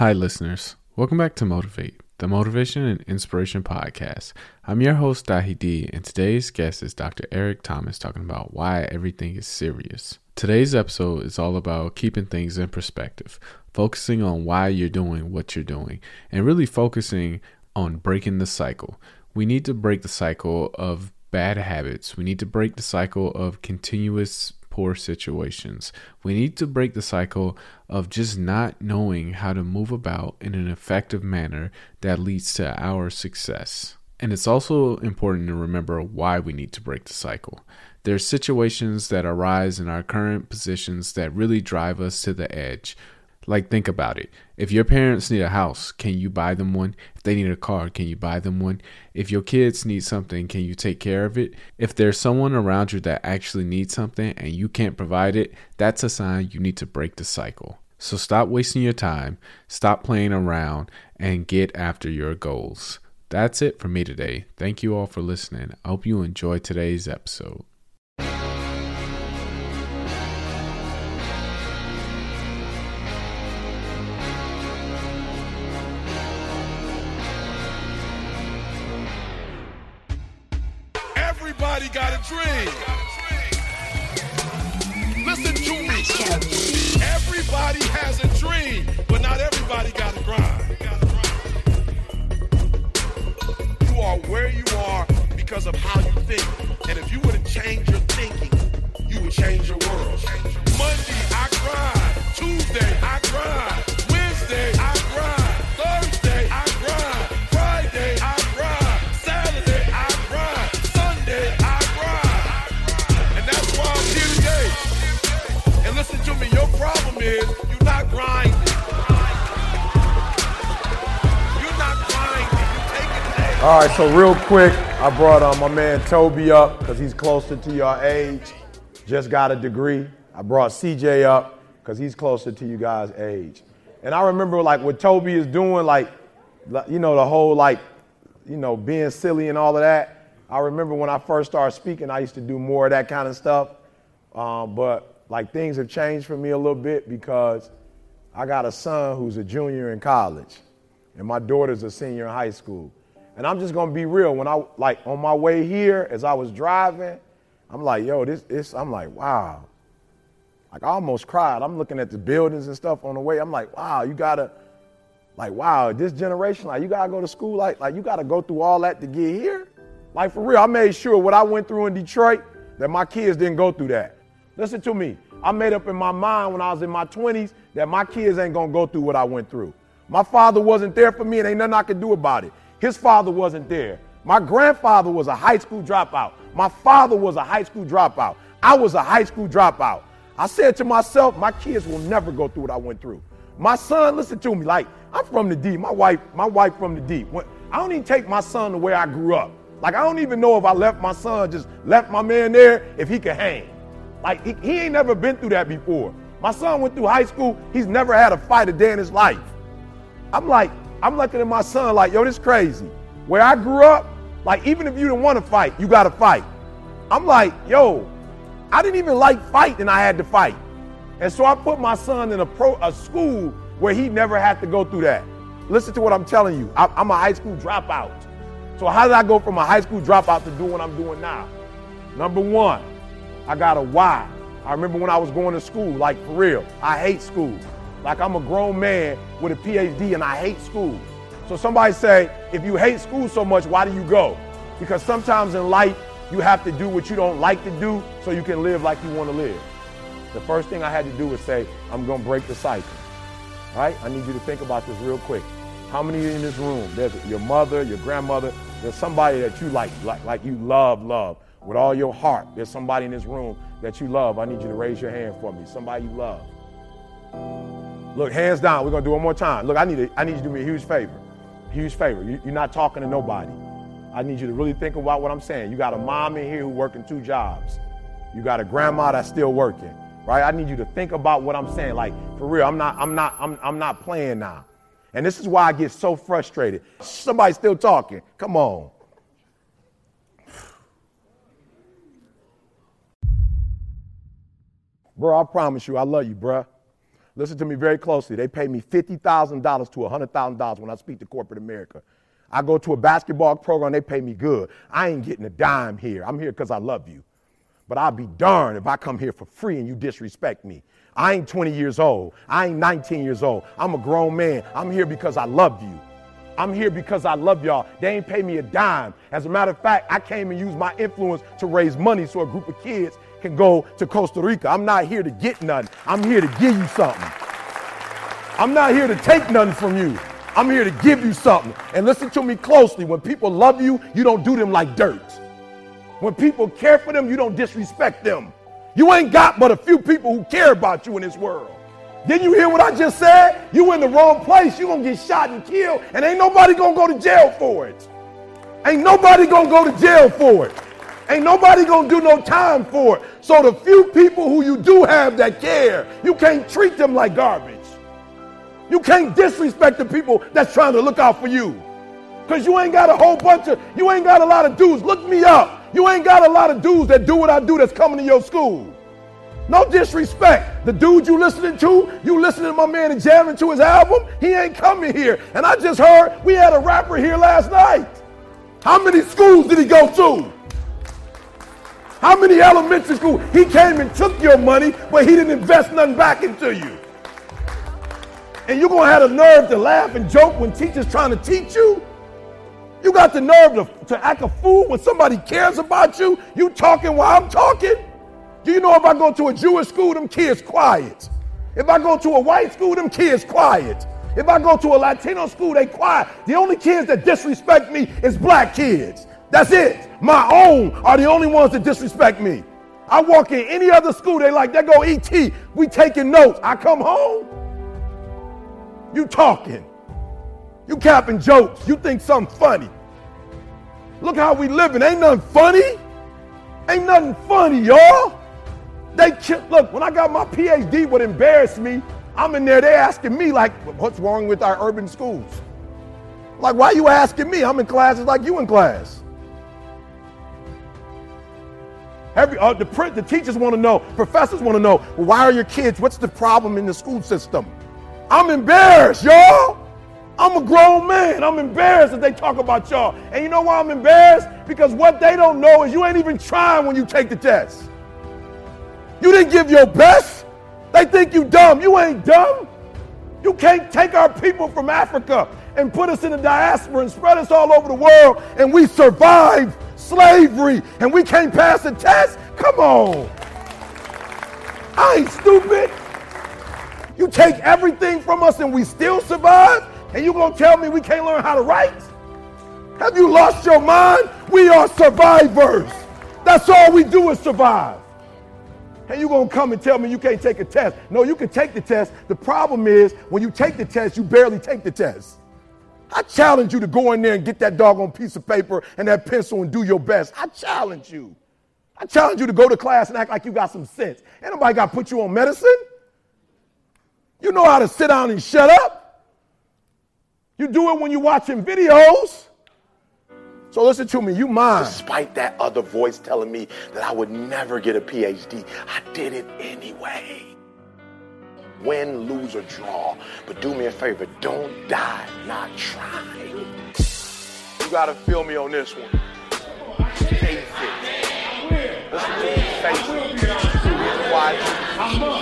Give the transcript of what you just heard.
Hi, listeners. Welcome back to Motivate, the Motivation and Inspiration Podcast. I'm your host, Dahi D, and today's guest is Dr. Eric Thomas talking about why everything is serious. Today's episode is all about keeping things in perspective, focusing on why you're doing what you're doing, and really focusing on breaking the cycle. We need to break the cycle of bad habits. We need to break the cycle of continuous poor situations. We need to break the cycle of just not knowing how to move about in an effective manner that leads to our success. And it's also important to remember why we need to break the cycle. There are situations that arise in our current positions that really drive us to the edge. Like, think about it. If your parents need a house, can you buy them one? If they need a car, can you buy them one? If your kids need something, can you take care of it? If there's someone around you that actually needs something and you can't provide it, that's a sign you need to break the cycle. So stop wasting your time, stop playing around, and get after your goals. That's it for me today. Thank you all for listening. I hope you enjoyed today's episode. Everybody got a dream. Listen to me. Everybody has a dream, but not everybody got a grind. You are where you are because of how you think. And if you were to change your thinking, All right, so real quick, I brought uh, my man Toby up because he's closer to your age. Just got a degree. I brought CJ up because he's closer to you guys' age. And I remember like what Toby is doing, like, you know, the whole like, you know, being silly and all of that. I remember when I first started speaking, I used to do more of that kind of stuff. Um, but like things have changed for me a little bit because I got a son who's a junior in college, and my daughter's a senior in high school. And I'm just gonna be real. When I like on my way here, as I was driving, I'm like, yo, this, this, I'm like, wow. Like I almost cried. I'm looking at the buildings and stuff on the way. I'm like, wow, you gotta, like, wow, this generation, like, you gotta go to school, like, like you gotta go through all that to get here. Like for real, I made sure what I went through in Detroit that my kids didn't go through that. Listen to me. I made up in my mind when I was in my 20s that my kids ain't gonna go through what I went through. My father wasn't there for me, and ain't nothing I could do about it. His father wasn't there. My grandfather was a high school dropout. My father was a high school dropout. I was a high school dropout. I said to myself, my kids will never go through what I went through. My son, listen to me, like I'm from the D. My wife, my wife from the D. I don't even take my son to where I grew up. Like I don't even know if I left my son, just left my man there, if he could hang. Like he, he ain't never been through that before. My son went through high school. He's never had a fight a day in his life. I'm like, I'm looking at my son like, yo, this crazy. Where I grew up, like even if you didn't want to fight, you got to fight. I'm like, yo, I didn't even like fighting. I had to fight, and so I put my son in a pro a school where he never had to go through that. Listen to what I'm telling you. I, I'm a high school dropout. So how did I go from a high school dropout to doing what I'm doing now? Number one, I got a why. I remember when I was going to school, like for real, I hate school. Like I'm a grown man with a PhD and I hate school. So somebody say, if you hate school so much, why do you go? Because sometimes in life, you have to do what you don't like to do so you can live like you want to live. The first thing I had to do was say, I'm going to break the cycle. All right? I need you to think about this real quick. How many in this room? There's your mother, your grandmother, there's somebody that you like, like, like you love, love with all your heart. There's somebody in this room that you love. I need you to raise your hand for me. Somebody you love. Look, hands down. We're gonna do one more time. Look, I need I need you to do me a huge favor. Huge favor. You, you're not talking to nobody. I need you to really think about what I'm saying. You got a mom in here who working two jobs. You got a grandma that's still working, right? I need you to think about what I'm saying. Like for real, I'm not, I'm not, I'm, I'm not playing now. And this is why I get so frustrated. Somebody's still talking. Come on. Bro, I promise you, I love you, bruh. Listen to me very closely. They pay me $50,000 to $100,000 when I speak to corporate America. I go to a basketball program, they pay me good. I ain't getting a dime here. I'm here because I love you. But I'll be darned if I come here for free and you disrespect me. I ain't 20 years old. I ain't 19 years old. I'm a grown man. I'm here because I love you. I'm here because I love y'all. They ain't pay me a dime. As a matter of fact, I came and used my influence to raise money so a group of kids can go to Costa Rica. I'm not here to get nothing. I'm here to give you something. I'm not here to take nothing from you. I'm here to give you something. And listen to me closely. When people love you, you don't do them like dirt. When people care for them, you don't disrespect them. You ain't got but a few people who care about you in this world. Didn't you hear what I just said? You in the wrong place. You're going to get shot and killed, and ain't nobody going to go to jail for it. Ain't nobody going to go to jail for it. Ain't nobody going to do no time for it. So the few people who you do have that care, you can't treat them like garbage. You can't disrespect the people that's trying to look out for you. Because you ain't got a whole bunch of, you ain't got a lot of dudes. Look me up. You ain't got a lot of dudes that do what I do that's coming to your school. No disrespect. The dude you listening to, you listening to my man and jamming to his album, he ain't coming here. And I just heard we had a rapper here last night. How many schools did he go to? How many elementary schools? He came and took your money, but he didn't invest nothing back into you. And you're to have the nerve to laugh and joke when teachers trying to teach you? You got the nerve to, to act a fool when somebody cares about you? You talking while I'm talking? Do you know if I go to a Jewish school, them kids quiet. If I go to a white school, them kids quiet. If I go to a Latino school, they quiet. The only kids that disrespect me is black kids. That's it. My own are the only ones that disrespect me. I walk in any other school, they like, they go ET. We taking notes. I come home. You talking. You capping jokes. You think something funny. Look how we living. Ain't nothing funny. Ain't nothing funny, y'all. They look, when I got my PhD, what embarrassed me, I'm in there, they asking me, like, what's wrong with our urban schools? Like, why are you asking me? I'm in classes like you in class. Every, uh, the, print, the teachers want to know, professors want to know, well, why are your kids, what's the problem in the school system? I'm embarrassed, y'all. I'm a grown man. I'm embarrassed that they talk about y'all. And you know why I'm embarrassed? Because what they don't know is you ain't even trying when you take the test. You didn't give your best. They think you dumb. You ain't dumb. You can't take our people from Africa and put us in the diaspora and spread us all over the world and we survive slavery and we can't pass a test? Come on. I ain't stupid. You take everything from us and we still survive? And you gonna tell me we can't learn how to write? Have you lost your mind? We are survivors. That's all we do is survive. And you're gonna come and tell me you can't take a test. No, you can take the test. The problem is when you take the test, you barely take the test. I challenge you to go in there and get that doggone piece of paper and that pencil and do your best. I challenge you. I challenge you to go to class and act like you got some sense. Ain't nobody got to put you on medicine. You know how to sit down and shut up. You do it when you're watching videos. So listen to me, you mind. Despite that other voice telling me that I would never get a PhD, I did it anyway. Win, lose, or draw. But do me a favor, don't die not trying. You gotta feel me on this one. Face it. Listen to me, face it. The reason why I